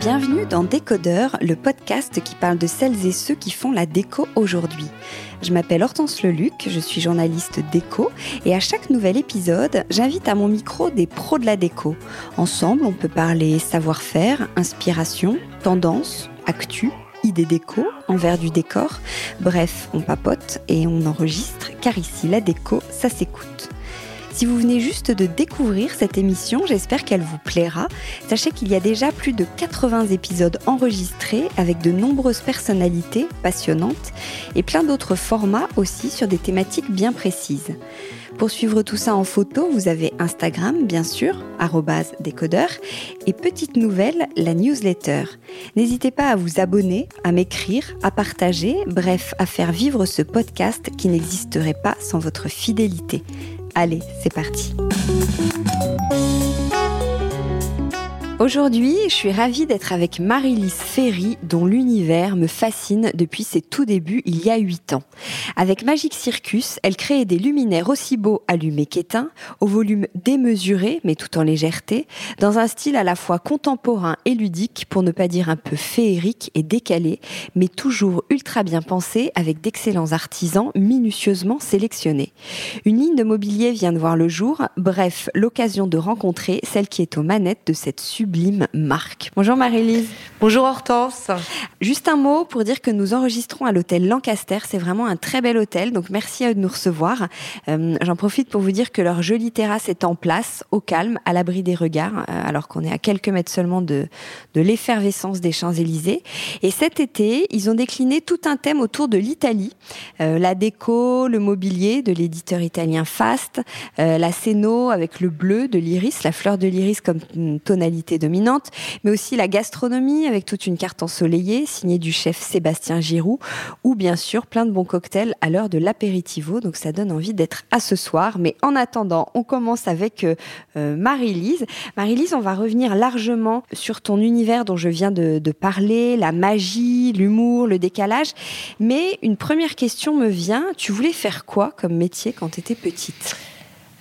Bienvenue dans Décodeur, le podcast qui parle de celles et ceux qui font la déco aujourd'hui. Je m'appelle Hortense Leluc, je suis journaliste déco et à chaque nouvel épisode, j'invite à mon micro des pros de la déco. Ensemble, on peut parler savoir-faire, inspiration, tendance, actu, idées déco, envers du décor. Bref, on papote et on enregistre car ici, la déco, ça s'écoute. Si vous venez juste de découvrir cette émission, j'espère qu'elle vous plaira. Sachez qu'il y a déjà plus de 80 épisodes enregistrés avec de nombreuses personnalités passionnantes et plein d'autres formats aussi sur des thématiques bien précises. Pour suivre tout ça en photo, vous avez Instagram, bien sûr, décodeur, et petite nouvelle, la newsletter. N'hésitez pas à vous abonner, à m'écrire, à partager, bref, à faire vivre ce podcast qui n'existerait pas sans votre fidélité. Allez, c'est parti. Aujourd'hui, je suis ravie d'être avec Marie-Lise Ferry, dont l'univers me fascine depuis ses tout débuts il y a 8 ans. Avec Magic Circus, elle crée des luminaires aussi beaux allumés qu'éteints, au volume démesuré mais tout en légèreté, dans un style à la fois contemporain et ludique, pour ne pas dire un peu féerique et décalé, mais toujours ultra bien pensé avec d'excellents artisans minutieusement sélectionnés. Une ligne de mobilier vient de voir le jour, bref, l'occasion de rencontrer celle qui est aux manettes de cette sublime marque. Bonjour Marie-Lise. Bonjour Hortense. Juste un mot pour dire que nous enregistrons à l'hôtel Lancaster. C'est vraiment un très bel hôtel, donc merci à eux de nous recevoir. Euh, J'en profite pour vous dire que leur jolie terrasse est en place, au calme, à l'abri des regards, euh, alors qu'on est à quelques mètres seulement de, de l'effervescence des Champs-Élysées. Et cet été, ils ont décliné tout un thème autour de l'Italie. Euh, la déco, le mobilier de l'éditeur italien Fast, la scéno avec le bleu de l'iris, la fleur de l'iris comme tonalité dominante, mais aussi la gastronomie avec toute une carte ensoleillée signée du chef Sébastien Giroud, ou bien sûr plein de bons cocktails à l'heure de l'apéritivo, donc ça donne envie d'être à ce soir. Mais en attendant, on commence avec euh, euh, Marie-Lise. Marie-Lise, on va revenir largement sur ton univers dont je viens de, de parler, la magie, l'humour, le décalage. Mais une première question me vient, tu voulais faire quoi comme métier quand tu étais petite?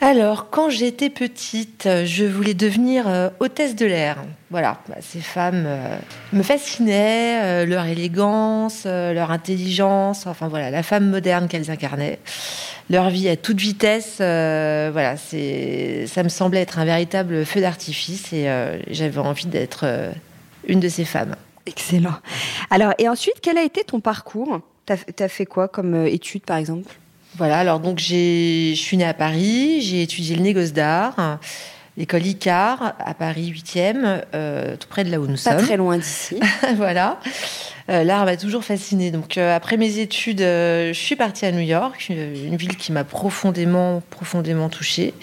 Alors, quand j'étais petite, je voulais devenir euh, hôtesse de l'air. Voilà, bah, ces femmes euh, me fascinaient, euh, leur élégance, leur intelligence, enfin voilà, la femme moderne qu'elles incarnaient, leur vie à toute vitesse. voilà, c'est, ça me semblait être un véritable feu d'artifice et j'avais envie d'être une de ces femmes. Excellent. Alors, et ensuite, quel a été ton parcours? T'as as fait quoi comme étude, par exemple? Voilà, alors donc j'ai, je suis née à Paris, j'ai étudié le négoce d'art, l'école Icar à Paris 8e, euh, tout près de là où nous Pas sommes. très loin d'ici. voilà. Euh, L'art m'a toujours fascinée. Donc, euh, après mes études, je suis partie à New York, une, ville qui m'a profondément, profondément touchée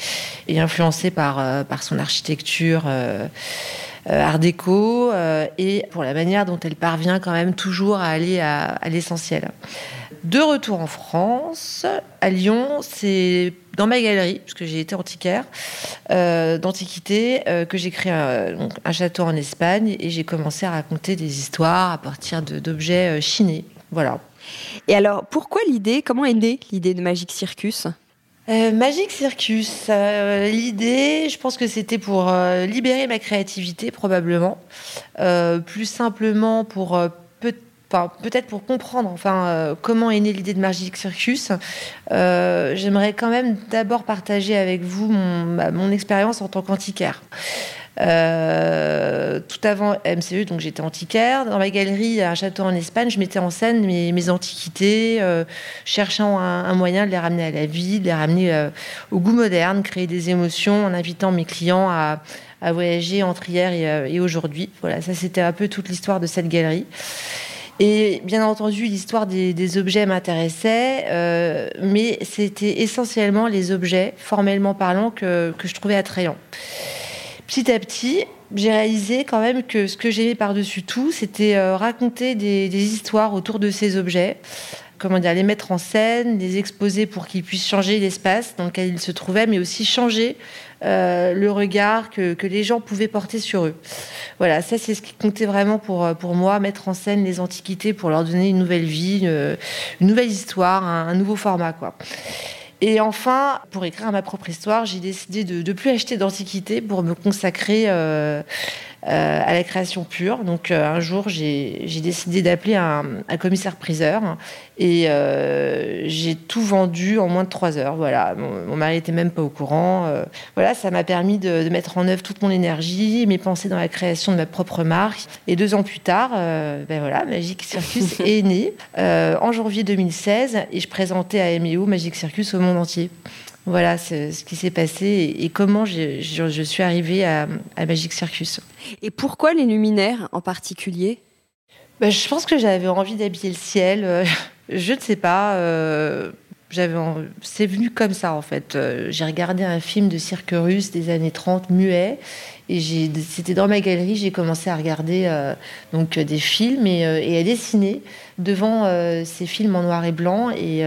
et influencée par, par son architecture art déco et pour la manière dont elle parvient quand même toujours à aller à, à l'essentiel. De retour en France, à Lyon, c'est dans ma galerie, puisque j'ai été antiquaire euh, d'antiquité, euh, que j'ai créé un, donc, un château en Espagne et j'ai commencé à raconter des histoires à partir d'objets euh, chinés. Voilà. Et alors, pourquoi l'idée Comment est née l'idée de Magic Circus? Euh, Magic Circus, euh, l'idée, je pense que c'était pour euh, libérer ma créativité probablement, plus simplement pour peut-être pour comprendre euh, comment est née l'idée de Magic Circus. Euh, J'aimerais quand même d'abord partager avec vous mon, mon expérience en tant qu'antiquaire. Euh, tout avant MCE, donc j'étais antiquaire. Dans ma galerie, à un château en Espagne, je mettais en scène mes, antiquités, cherchant un, moyen de les ramener à la vie, de les ramener au goût moderne, créer des émotions en invitant mes clients à, voyager entre hier et aujourd'hui. Voilà, ça c'était un peu toute l'histoire de cette galerie. Et bien entendu, l'histoire des, objets m'intéressait, euh, mais c'était essentiellement les objets, formellement parlant, que, que je trouvais attrayants. Petit à petit, j'ai réalisé quand même que ce que j'aimais par-dessus tout, c'était raconter des, des, histoires autour de ces objets comment dire, les mettre en scène, les exposer pour qu'ils puissent changer l'espace dans lequel ils se trouvaient, mais aussi changer euh, le regard que, les gens pouvaient porter sur eux. Voilà, ça c'est ce qui comptait vraiment pour, pour moi, mettre en scène les antiquités pour leur donner une nouvelle vie, une, nouvelle histoire, un, nouveau format. quoi. Et enfin, pour écrire ma propre histoire, j'ai décidé de ne plus acheter d'antiquités pour me consacrer euh, euh, à la création pure. Donc euh, un jour, j'ai décidé d'appeler un, commissaire-priseur et euh, j'ai tout vendu en moins de trois heures. Voilà, mon, mari était même pas au courant. voilà, ça m'a permis de, mettre en œuvre toute mon énergie, mes pensées dans la création de ma propre marque. Et deux ans plus tard, ben voilà, Magic Circus est né en janvier 2016 et je présentais à MEO Magic Circus au monde entier. Voilà ce qui s'est passé et, comment je, suis arrivée à, Magic Circus. Et pourquoi les luminaires en particulier? Bah, Je pense que j'avais envie d'habiller le ciel. Euh, je ne sais pas. Euh, j'avais, c'est venu comme ça en fait. Euh, j'ai regardé un film de cirque russe des années 30 muet et c'était dans ma galerie. J'ai commencé à regarder donc des films et, et, à dessiner devant ces films en noir et blanc et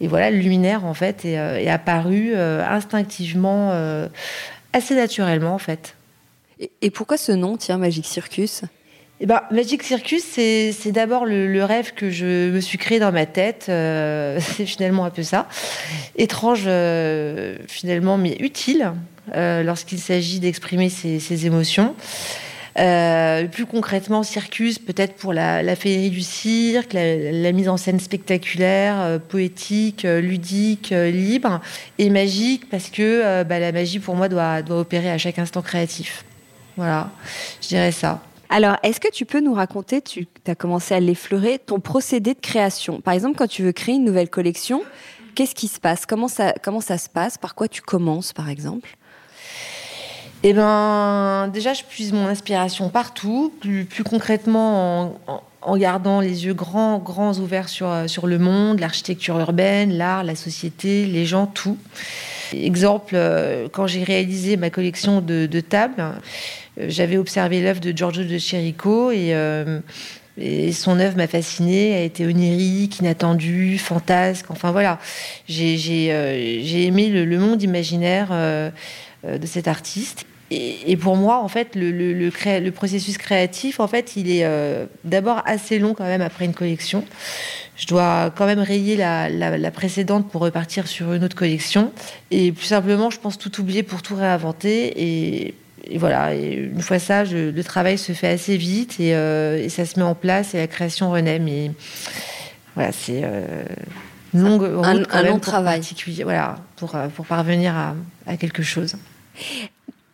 et voilà, le luminaire, en fait, est, euh, apparu euh, instinctivement, euh, assez naturellement, en fait. Et, pourquoi ce nom, tiens, Magic Circus? Eh ben, Magic Circus, c'est d'abord le, rêve que je me suis créé dans ma tête. c'est finalement un peu ça. Étrange, finalement, mais utile lorsqu'il s'agit d'exprimer ses, émotions. Euh, plus concrètement, circus, peut-être pour la, la, féerie du cirque, la, mise en scène spectaculaire, euh, poétique, euh, ludique, libre, et magique, parce que bah, la magie, pour moi, doit, opérer à chaque instant créatif. Voilà, je dirais ça. Alors, est-ce que tu peux nous raconter, tu as commencé à l'effleurer, ton procédé de création? Par exemple, quand tu veux créer une nouvelle collection, qu'est-ce qui se passe? Comment ça se passe? Par quoi tu commences, par exemple? Eh ben, déjà, je puise mon inspiration partout, plus, concrètement en, gardant les yeux grands, grands ouverts sur, euh, sur le monde, l'architecture urbaine, l'art, la société, les gens, tout. Exemple, euh, quand j'ai réalisé ma collection de, tables, euh, j'avais observé l'œuvre de Giorgio de Chirico et, et son œuvre m'a fascinée, a été onirique, inattendue, fantasque. Enfin voilà, j'ai aimé le, monde imaginaire de cet artiste. Et, pour moi, en fait, le, le, processus créatif, en fait, il est euh, d'abord assez long quand même après une collection. Je dois quand même rayer la, précédente pour repartir sur une autre collection. Et plus simplement, je pense tout oublier pour tout réinventer. Et, voilà, une fois ça, le travail se fait assez vite euh, et, ça se met en place et la création renaît. Mais voilà, c'est euh, longue route un, long travail. Voilà, pour, pour parvenir à, à quelque chose.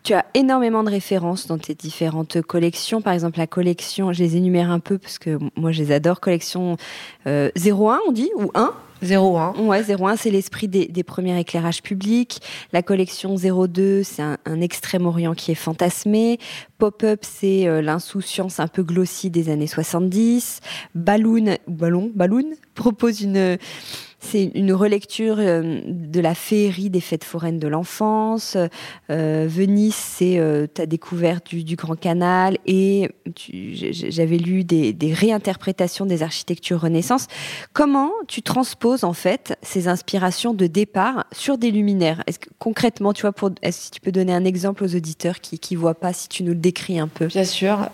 Tu as énormément de références dans tes différentes collections. Par exemple, la collection, je les énumère un peu parce que moi, je les adore. Collection 01, euh, on dit, ou 1 01. Ouais, 01, c'est l'esprit des, premiers éclairages publics. La collection 02, c'est un, Extrême-Orient qui est fantasmé. Pop-up, c'est euh, l'insouciance un peu glossy des années 70. Balloon, ballon, Balloon? Propose une c'est une relecture euh, de la féerie des fêtes foraines de l'enfance. Euh, Venise, c'est euh, ta découverte du, Grand Canal et j'avais lu des, réinterprétations des architectures Renaissance. Comment tu transposes en fait ces inspirations de départ sur des luminaires? Est-ce que concrètement, tu vois, pour, que tu peux donner un exemple aux auditeurs qui ne voient pas si tu nous le décris un peu? Bien sûr.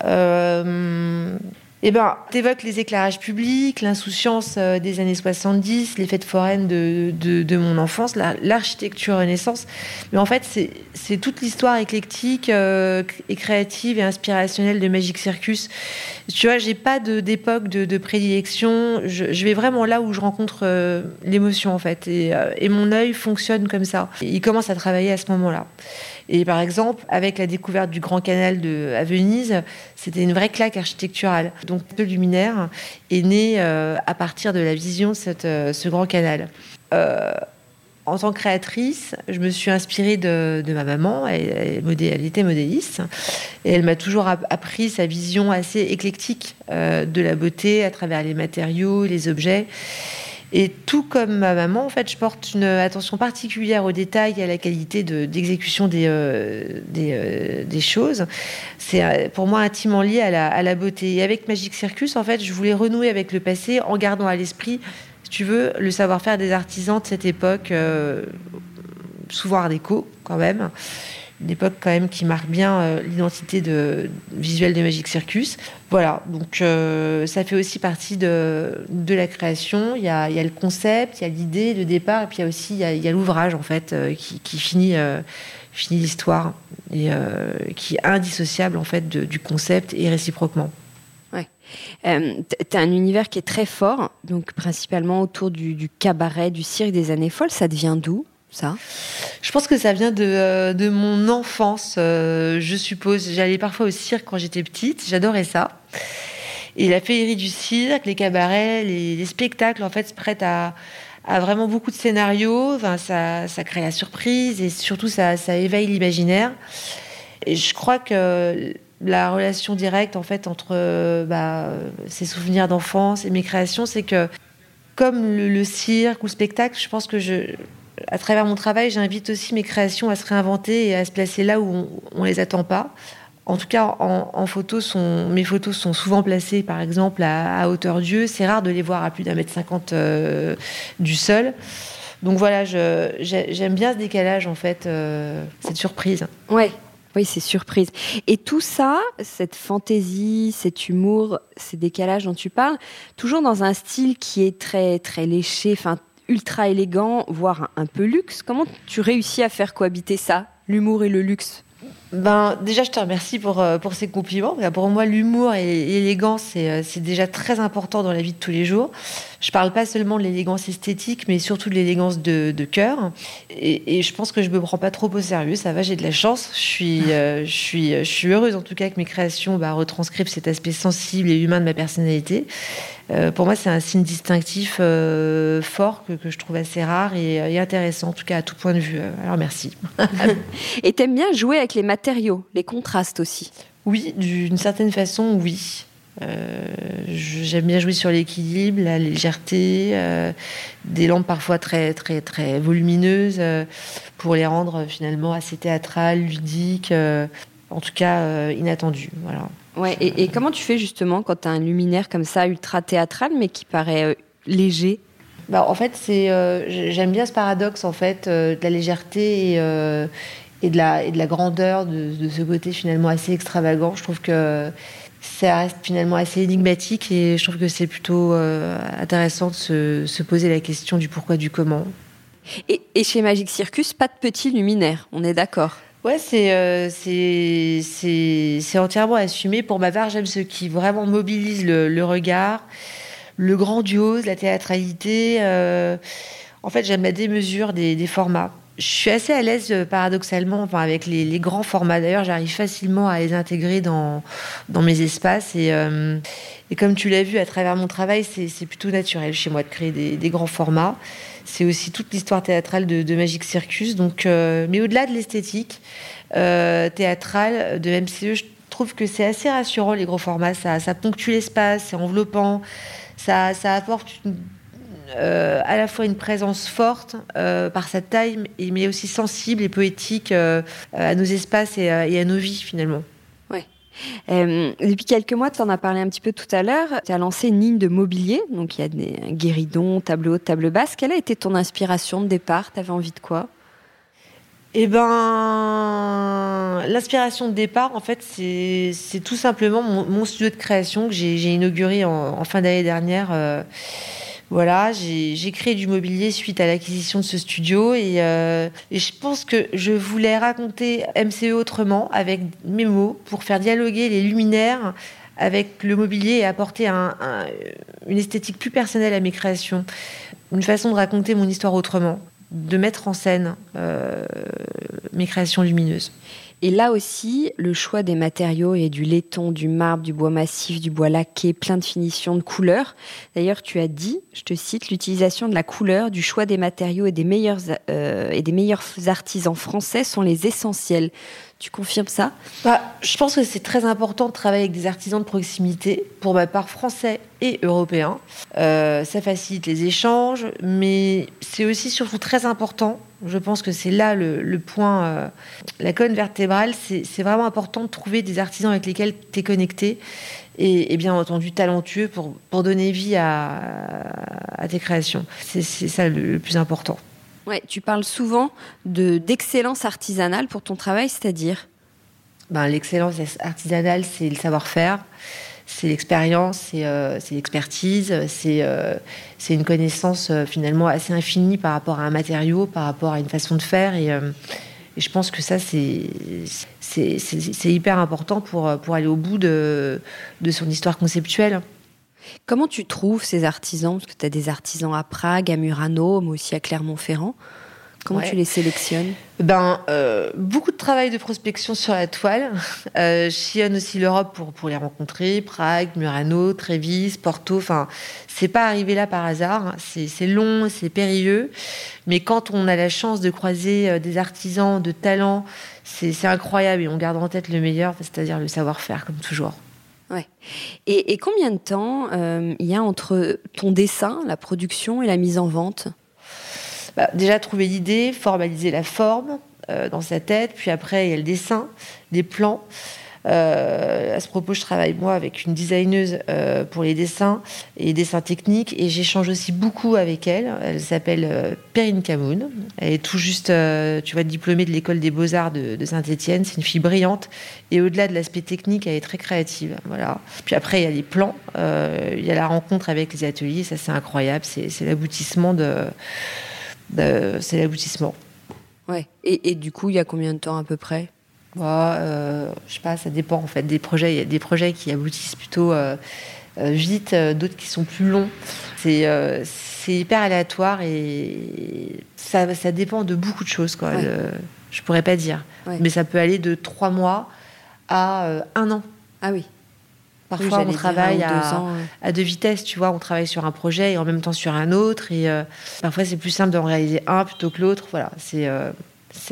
Eh ben, t'évoques les éclairages publics, l'insouciance euh, des années 70, les fêtes foraines de, de, mon enfance, l'architecture Renaissance. Mais en fait, c'est toute l'histoire éclectique euh, et créative et inspirationnelle de Magic Circus. Tu vois, j'ai pas d'époque de, de, prédilection. Je, je, vais vraiment là où je rencontre euh, l'émotion, en fait. Et, et mon œil fonctionne comme ça. il commence à travailler à ce moment-là. Et par exemple, avec la découverte du Grand Canal à Venise, c'était une vraie claque architecturale. Donc le luminaire est né euh, à partir de la vision de euh, ce Grand Canal. Euh, en tant que créatrice, je me suis inspirée de, ma maman. Elle, était modéliste et elle m'a toujours appris sa vision assez éclectique de la beauté à travers les matériaux, les objets. Et tout comme ma maman, en fait, je porte une attention particulière aux détails et à la qualité d'exécution des, euh, euh, des, choses. C'est euh, pour moi intimement lié à la, beauté. Et avec Magic Circus, en fait, je voulais renouer avec le passé en gardant à l'esprit, si tu veux, le savoir-faire des artisans de cette époque, souvent art déco quand même une époque quand même qui marque bien euh, l'identité de, visuelle de Magic Circus. Voilà, donc euh, ça fait aussi partie de, de la création. Il y, a, le concept, il y a l'idée, le départ, et puis il y a aussi il y a, l'ouvrage en fait euh, qui, finit, l'histoire et qui est indissociable en fait du concept et réciproquement. Ouais. tu as un univers qui est très fort, donc principalement autour du cabaret, du cirque des années folles. Ça devient d'où? Ça Je pense que ça vient de, euh, de mon enfance, euh, je suppose. J'allais parfois au cirque quand j'étais petite, j'adorais ça. Et la féerie du cirque, les cabarets, les, spectacles, en fait, se prêtent à, à, vraiment beaucoup de scénarios. Enfin, ça, ça, crée la surprise et surtout, ça, ça éveille l'imaginaire. Et je crois que la relation directe, en fait, entre bah, ces souvenirs d'enfance et mes créations, c'est que comme le, le cirque ou le spectacle, je pense que je, à travers mon travail, j'invite aussi mes créations à se réinventer et à se placer là où on, ne les attend pas. En tout cas, en, photo, mes photos sont souvent placées, par exemple, à, hauteur d'yeux. C'est rare de les voir à plus d'un mètre cinquante euh, du sol. Donc voilà, j'aime bien ce décalage, en fait, euh, cette surprise. Ouais. Oui, c'est surprise. Et tout ça, cette fantaisie, cet humour, ces décalages dont tu parles, toujours dans un style qui est très très léché, enfin ultra élégant, voire un, peu luxe. Comment tu réussis à faire cohabiter ça, l'humour et le luxe? Ben, déjà, je te remercie pour, euh, pour ces compliments. Pour moi, l'humour et l'élégance, euh, c'est déjà très important dans la vie de tous les jours. Je parle pas seulement de l'élégance esthétique, mais surtout de l'élégance de, de cœur. Et, je pense que je me prends pas trop au sérieux. Ça va, j'ai de la chance. Je suis, euh, je suis, je suis heureuse en tout cas que mes créations bah, retranscrivent cet aspect sensible et humain de ma personnalité. Euh, pour moi, c'est un signe distinctif euh, fort que, que, je trouve assez rare et, et, intéressant, en tout cas à tout point de vue. Alors merci. et t'aimes bien jouer avec les matériaux, les contrastes aussi? Oui, d'une certaine façon, oui. Euh, j'aime bien jouer sur l'équilibre, la légèreté, euh, des lampes parfois très très très volumineuses euh, pour les rendre finalement assez théâtrales, ludiques, en tout cas inattendues. Voilà. Ouais. Et, comment tu fais justement quand tu as un luminaire comme ça ultra théâtral mais qui paraît léger? Bah, en fait, c'est j'aime bien ce paradoxe en fait de la légèreté et, et, de la et de la grandeur de, de, ce côté finalement assez extravagant. Je trouve que ça reste finalement assez énigmatique et je trouve que c'est plutôt euh, intéressant de se, poser la question du pourquoi, du comment. Et, chez Magic Circus, pas de petits luminaires, on est d'accord? Ouais, euh, c'est c'est entièrement assumé. Pour ma part, j'aime ce qui vraiment mobilise le, regard, le grandiose, la théâtralité. Euh, en fait, j'aime la démesure des, formats je suis assez à l'aise euh, paradoxalement enfin, avec les, grands formats. D'ailleurs, j'arrive facilement à les intégrer dans, dans mes espaces. Et, euh, et comme tu l'as vu à travers mon travail, c'est plutôt naturel chez moi de créer des, grands formats. C'est aussi toute l'histoire théâtrale de, Magic Circus. Donc, euh, mais au-delà de l'esthétique théâtrale de MCE, je trouve que c'est assez rassurant les gros formats. Ça, ponctue l'espace, c'est enveloppant, ça, ça apporte euh, à la fois une présence forte euh, par sa taille, mais aussi sensible et poétique euh, à nos espaces et à, nos vies finalement. Ouais. depuis quelques mois, tu en as parlé un petit peu tout à l'heure, tu as lancé une ligne de mobilier, donc il y a des guéridons, table haute, table basse. Quelle a été ton inspiration de départ? Tu avais envie de quoi? Eh ben, l'inspiration de départ, en fait, c'est tout simplement mon, studio de création que j'ai inauguré en, en fin d'année dernière. Voilà, j'ai créé du mobilier suite à l'acquisition de ce studio euh, et, je pense que je voulais raconter MCE autrement avec mes mots pour faire dialoguer les luminaires avec le mobilier et apporter une esthétique plus personnelle à mes créations, une façon de raconter mon histoire autrement, de mettre en scène euh, mes créations lumineuses. Et là aussi, le choix des matériaux et du laiton, du marbre, du bois massif, du bois laqué, plein de finitions, de couleurs. D'ailleurs, tu as dit, je te cite, l'utilisation de la couleur, du choix des matériaux et des meilleurs, euh, et des meilleurs artisans français sont les essentiels. Tu confirmes ça? Bah, Je pense que c'est très important de travailler avec des artisans de proximité, pour ma part français et européens. Euh, ça facilite les échanges, mais c'est aussi surtout très important. Je pense que c'est là le, point, euh, la colonne vertébrale. C'est vraiment important de trouver des artisans avec lesquels tu es connecté et, bien entendu talentueux pour, pour donner vie à, à tes créations. C'est ça le plus important. Ouais, tu parles souvent de d'excellence artisanale pour ton travail, c'est-à-dire? Ben, L'excellence artisanale, c'est le savoir-faire, c'est l'expérience, c'est euh, l'expertise, c'est euh, c'est une connaissance euh, finalement assez infinie par rapport à un matériau, par rapport à une façon de faire. Et, et je pense que ça, c'est hyper important pour, pour aller au bout de, de son histoire conceptuelle. Comment tu trouves ces artisans? Parce que tu as des artisans à Prague, à Murano, mais aussi à Clermont-Ferrand. Comment tu les sélectionnes? Ben, euh, beaucoup de travail de prospection sur la toile. Euh, je sillonne aussi l'Europe pour, pour les rencontrer. Prague, Murano, Trévis, Porto. Enfin, c'est pas arrivé là par hasard. C'est long, c'est périlleux. Mais quand on a la chance de croiser euh, des artisans de talent, c'est incroyable et on garde en tête le meilleur, c'est-à-dire le savoir-faire, comme toujours. Ouais. Et, combien de temps euh, il y a entre ton dessin, la production et la mise en vente? Bah, Déjà trouver l'idée, formaliser la forme euh, dans sa tête, puis après il y a le dessin, des plans. Euh, à ce propos, je travaille moi avec une designeuse euh, pour les dessins et les dessins techniques et j'échange aussi beaucoup avec elle. Elle s'appelle euh, Perrine Camoun. Elle est tout juste, tu vois, diplômée de l'école des beaux-arts de, Saint-Étienne. C'est une fille brillante et au-delà de l'aspect technique, elle est très créative. Voilà. Puis après, il y a les plans, il y a la rencontre avec les ateliers. Ça, c'est incroyable. C'est l'aboutissement de, c'est l'aboutissement. Ouais. Et, et du coup, il y a combien de temps à peu près? Euh, je sais pas, ça dépend en fait des projets. Il y a des projets qui aboutissent plutôt euh, euh, vite, d'autres qui sont plus longs. C'est hyper aléatoire et ça, ça, dépend de beaucoup de choses. Quoi. je pourrais pas dire. Mais ça peut aller de trois mois à un an. Ah oui. Parfois, on travaille à, à, deux vitesses, tu vois. On travaille sur un projet et en même temps sur un autre. Et parfois, c'est plus simple d'en réaliser un plutôt que l'autre. Voilà, c'est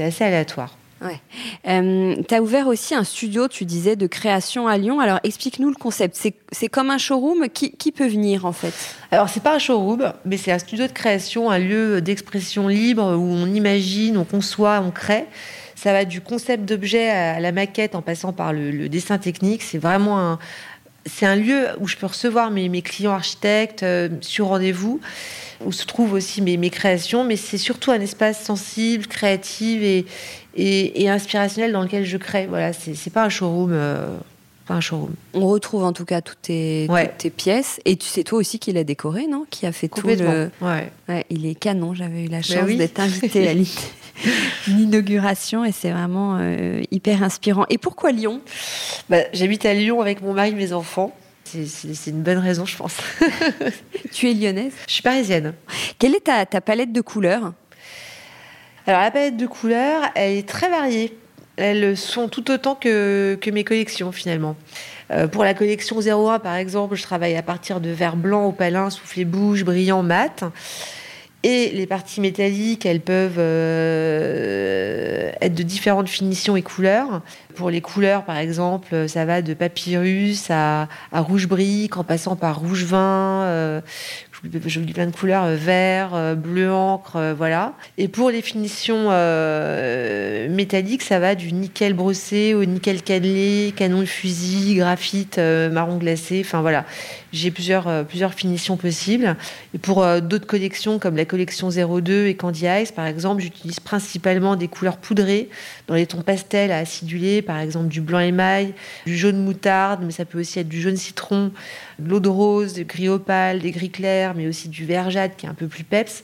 assez aléatoire. Ouais. Euh, tu as ouvert aussi un studio, tu disais, de création à Lyon. Alors explique-nous le concept. C'est comme un showroom. Qui, qui, peut venir en fait? Alors c'est pas un showroom, mais c'est un studio de création, un lieu d'expression libre où on imagine, on conçoit, on crée. Ça va du concept d'objet à la maquette en passant par le, dessin technique. C'est vraiment un, c'est un lieu où je peux recevoir mes, mes clients architectes euh, sur rendez-vous où se trouvent aussi mes, mes créations, mais c'est surtout un espace sensible, créatif et, et, inspirationnel dans lequel je crée. Voilà, c'est pas un showroom. Euh, pas un showroom. On retrouve en tout cas toutes tes, tes pièces. Et tu sais toi aussi qui l'a décoré, non? Qui a fait tout le. Ouais. ouais. il est canon. J'avais eu la chance d'être invitée à l'inauguration et c'est vraiment euh, hyper inspirant. Et pourquoi Lyon? Bah, J'habite à Lyon avec mon mari et mes enfants. C'est une bonne raison, je pense. tu es lyonnaise? Je suis parisienne. Quelle est ta, ta palette de couleurs? Alors la palette de couleurs, elle est très variée. Elles sont tout autant que, mes collections finalement. Euh, pour la collection 01 par exemple, je travaille à partir de vert blanc, opalin, soufflé bouge, brillant, mat. Et les parties métalliques, elles peuvent euh, être de différentes finitions et couleurs. Pour les couleurs, par exemple, ça va de papyrus à, rouge brique, en passant par rouge vin, je vous dis plein de couleurs, euh, vert, euh, bleu encre, voilà. Et pour les finitions métalliques, ça va du nickel brossé au nickel cannelé, canon de fusil, graphite, marron glacé, enfin voilà. J'ai plusieurs, plusieurs finitions possibles. Et pour d'autres collections, comme la collection 02 et Candy Ice, par exemple, j'utilise principalement des couleurs poudrées dans les tons pastels à acidulés, par exemple du blanc émail, du jaune moutarde, mais ça peut aussi être du jaune citron, de l'eau de rose, du gris opale, des gris clairs, mais aussi du vert jade qui est un peu plus peps.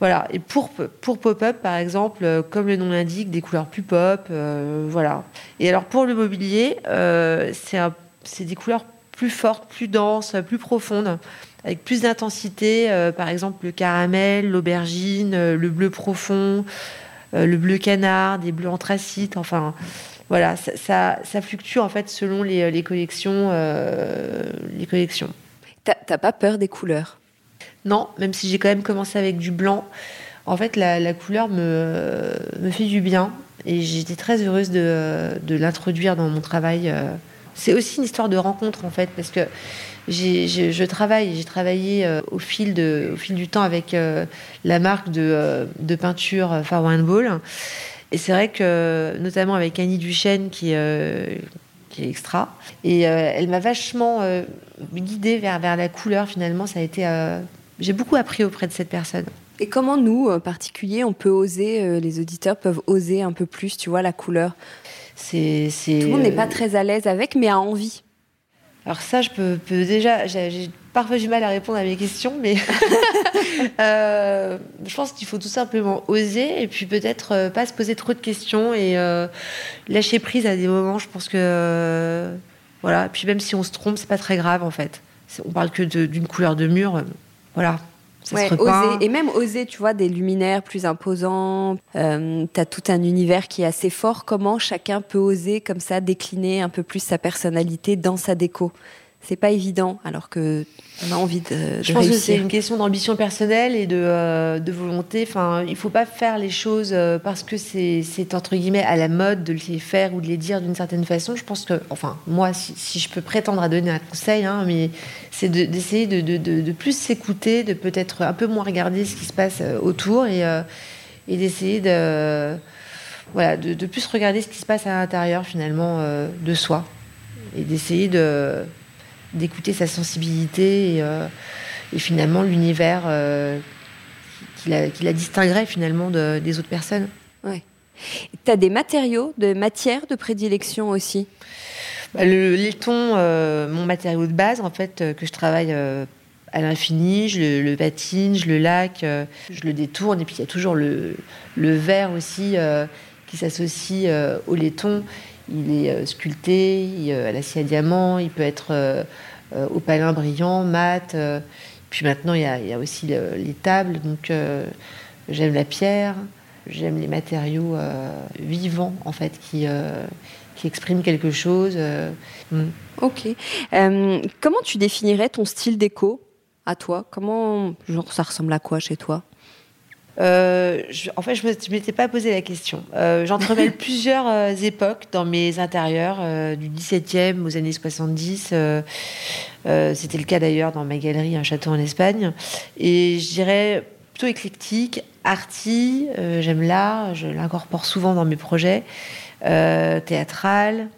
Voilà. Et pour, pour pop-up, par exemple, euh, comme le nom l'indique, des couleurs plus pop. Euh, voilà. Et alors pour le mobilier, euh, c'est des couleurs plus fortes, plus denses, plus profondes, avec plus d'intensité. par exemple, le caramel, l'aubergine, le bleu profond, le bleu canard, des bleus anthracites. Enfin, voilà, ça, ça, fluctue en fait selon les, les collections. les collections. T'as pas peur des couleurs? Non, même si j'ai quand même commencé avec du blanc En fait, la, couleur me, me fait du bien et j'étais très heureuse de, de l'introduire dans mon travail. C'est aussi une histoire de rencontre en fait, parce que je travaille, j'ai travaillé euh, au, fil de, au fil du temps avec euh, la marque de, euh, peinture Far One Ball. Et c'est vrai que, notamment avec Annie Duchesne, qui, qui est extra, et elle m'a vachement guidée vers, vers la couleur finalement. Ça a été. j'ai beaucoup appris auprès de cette personne. Et comment nous, en particulier, on peut oser, les auditeurs peuvent oser un peu plus, tu vois, la couleur? C'est, Tout le monde n'est pas très à l'aise avec, mais a envie. Alors ça, je peux, déjà, j'ai parfois du mal à répondre à mes questions, mais euh, je pense qu'il faut tout simplement oser et puis peut-être euh, pas se poser trop de questions et euh, lâcher prise à des moments. Je pense que voilà. Et puis même si on se trompe, c'est pas très grave en fait. On parle que d'une couleur de mur, voilà. Oser. Et même oser, tu vois, des luminaires plus imposants. Euh, tu as tout un univers qui est assez fort. Comment chacun peut oser comme ça décliner un peu plus sa personnalité dans sa déco? C'est pas évident, alors que on a envie de. Je pense que c'est une question d'ambition personnelle et de, euh, de, volonté. Enfin, il faut pas faire les choses euh, parce que c'est entre guillemets à la mode de les faire ou de les dire d'une certaine façon. Je pense que, enfin, moi, si, je peux prétendre à donner un conseil, hein, mais c'est d'essayer de, de, de, plus s'écouter, de peut-être un peu moins regarder ce qui se passe euh, autour et, et d'essayer de voilà, de, plus regarder ce qui se passe à l'intérieur finalement de soi et d'essayer de d'écouter sa sensibilité et, euh, finalement l'univers euh, qui, la, qui, la, distinguerait finalement des autres personnes. Ouais. Tu as des matériaux, de matières de prédilection aussi? Bah, Le laiton, euh, mon matériau de base, en fait, que je travaille à l'infini, je le, patine, je le laque, je le détourne, et puis il y a toujours le, le verre aussi qui s'associe au laiton. Il est euh, sculpté, à l'acier à diamant, il peut être euh, euh, brillant, mat. Puis maintenant, il y a, aussi les tables. Donc, j'aime la pierre, j'aime les matériaux vivants, en fait, qui, qui expriment quelque chose. Hmm. Ok. comment tu définirais ton style déco à toi? Comment, genre, ça ressemble à quoi chez toi? Euh, en fait, je ne m'étais pas posé la question. Euh, J'entremêle plusieurs euh, époques dans mes intérieurs, euh, du 17e aux années 70. C'était le cas d'ailleurs dans ma galerie, un château en Espagne. Et je dirais plutôt éclectique, arty, j'aime l'art, je l'incorpore souvent dans mes projets, théâtral,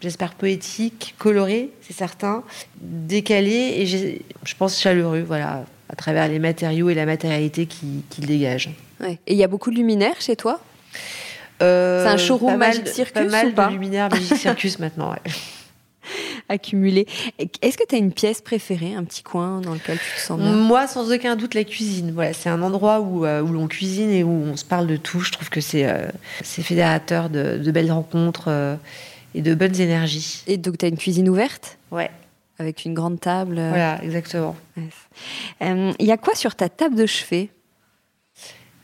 j'espère poétique, coloré, c'est certain, décalé et je pense chaleureux, voilà à travers les matériaux et la matérialité qu'il qui dégage. Et il y a beaucoup de luminaires chez toi? Euh, C'est un showroom Magic Circus Pas mal ou pas? de luminaires Magic Circus maintenant, ouais. accumulé. Est-ce que tu as une pièce préférée, un petit coin dans lequel tu te sens bien? Moi, sans aucun doute, la cuisine. Voilà, c'est un endroit où, euh, où l'on cuisine et où on se parle de tout. Je trouve que c'est euh, fédérateur de, de, belles rencontres et de bonnes énergies. Et donc, tu as une cuisine ouverte? Ouais avec une grande table. Voilà, exactement. Il y a quoi sur ta table de chevet?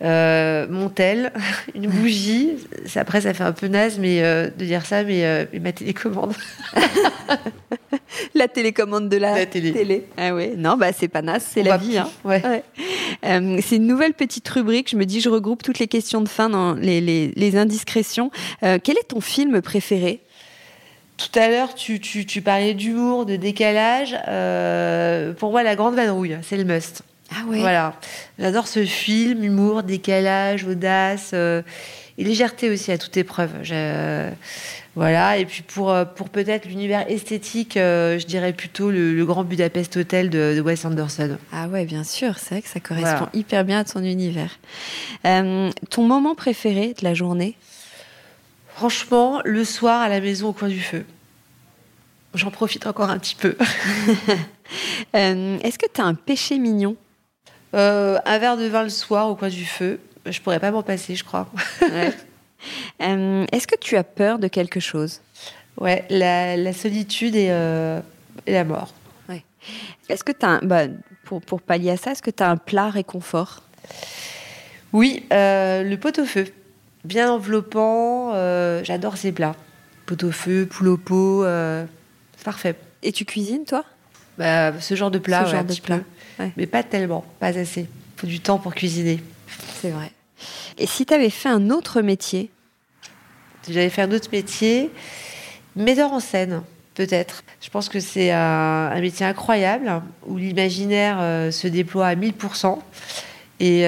Euh, mon tel, une bougie. Après, ça fait un peu naze mais, euh, de dire ça, mais, euh, ma télécommande. la télécommande de la, télé. Ah ouais, non, bah c'est pas naze, c'est la vie. Hein. Ouais. c'est une nouvelle petite rubrique. Je me dis, je regroupe toutes les questions de fin dans les, les, les indiscrétions. quel est ton film préféré? Tout à l'heure, tu, tu, parlais d'humour, de décalage. Euh, pour moi, La Grande Vadrouille, c'est le must. Ah ouais Voilà. J'adore ce film, humour, décalage, audace euh, et légèreté aussi à toute épreuve. voilà. Et puis pour, euh, pour peut-être l'univers esthétique, je dirais plutôt le, Grand Budapest Hotel de, Wes Anderson. Ah ouais, bien sûr. C'est vrai que ça correspond hyper bien à ton univers. ton moment préféré de la journée? Franchement, le soir à la maison au coin du feu. J'en profite encore un petit peu. Euh, est-ce que tu as un péché mignon? Euh, Un verre de vin le soir au coin du feu. Je pourrais pas m'en passer, je crois. Euh, est-ce que tu as peur de quelque chose? Ouais, la, solitude et, la mort. Ouais. Est-ce que tu as bah, pour, pour pallier à ça, est-ce que tu as un plat réconfort? Oui, le pot-au-feu bien enveloppant. Euh, j'adore ces plats. Pot au feu, poule au pot, euh, parfait. Et tu cuisines, toi? Bah, Ce genre de plat, ce genre de plat. mais pas tellement, pas assez. Il faut du temps pour cuisiner. C'est vrai. Et si tu avais fait un autre métier? Si j'avais fait un autre métier, metteur en scène, peut-être. Je pense que c'est un, métier incroyable où l'imaginaire euh, se déploie à 1000%. Et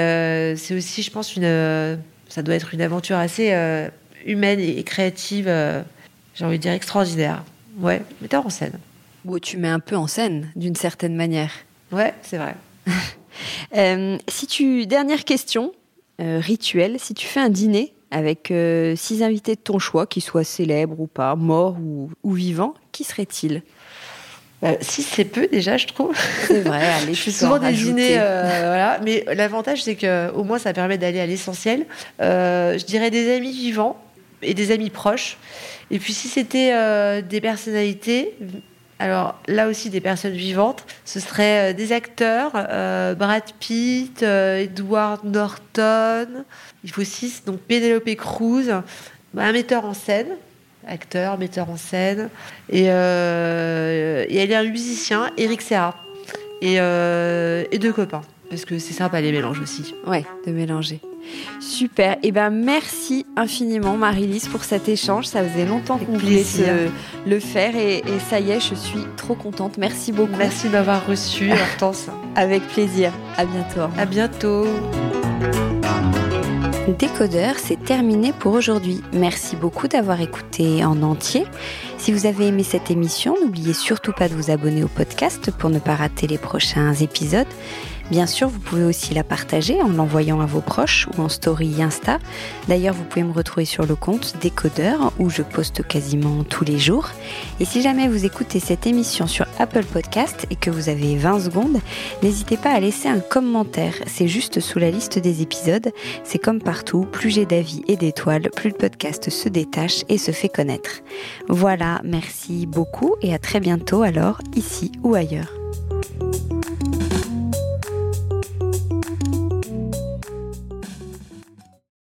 c'est aussi, je pense, une, ça doit être une aventure assez euh, humaine et créative, j'ai envie de dire extraordinaire. Ouais, metteur en scène. Où tu mets un peu en scène, d'une certaine manière. Ouais, c'est vrai. si tu dernière question, rituel, si tu fais un dîner avec six invités de ton choix, qu'ils soient célèbres ou pas, morts ou, ou vivants, qui serait-il? Bah, si c'est peu déjà, je trouve. C'est vrai, allez, je suis souvent déjeuner, euh, voilà. Mais l'avantage, c'est que au moins, ça permet d'aller à l'essentiel. Euh, je dirais des amis vivants et des amis proches. Et puis, si c'était euh, des personnalités, alors là aussi des personnes vivantes, ce serait des acteurs, Brad Pitt, Edward Norton. Il faut six, donc Penelope Cruz, un metteur en scène acteur, metteur en scène. Et, euh, et elle est un musicien, Eric Serra. Et, euh, et deux copains. Parce que c'est sympa les mélanges aussi. Ouais, de mélanger. Super. Et eh ben merci infiniment Marie-Lise pour cet échange. Ça faisait longtemps qu'on voulait le faire et, et, ça y est, je suis trop contente. Merci beaucoup. Merci d'avoir reçu Hortense. Avec plaisir. À bientôt. À bientôt. Décodeur, c'est terminé pour aujourd'hui. Merci beaucoup d'avoir écouté en entier. Si vous avez aimé cette émission, n'oubliez surtout pas de vous abonner au podcast pour ne pas rater les prochains épisodes. Bien sûr, vous pouvez aussi la partager en l'envoyant à vos proches ou en story Insta. D'ailleurs, vous pouvez me retrouver sur le compte Décodeur où je poste quasiment tous les jours. Et si jamais vous écoutez cette émission sur Apple Podcast et que vous avez 20 secondes, n'hésitez pas à laisser un commentaire. C'est juste sous la liste des épisodes. C'est comme partout, plus j'ai d'avis et d'étoiles, plus le podcast se détache et se fait connaître. Voilà, merci beaucoup et à très bientôt alors, ici ou ailleurs.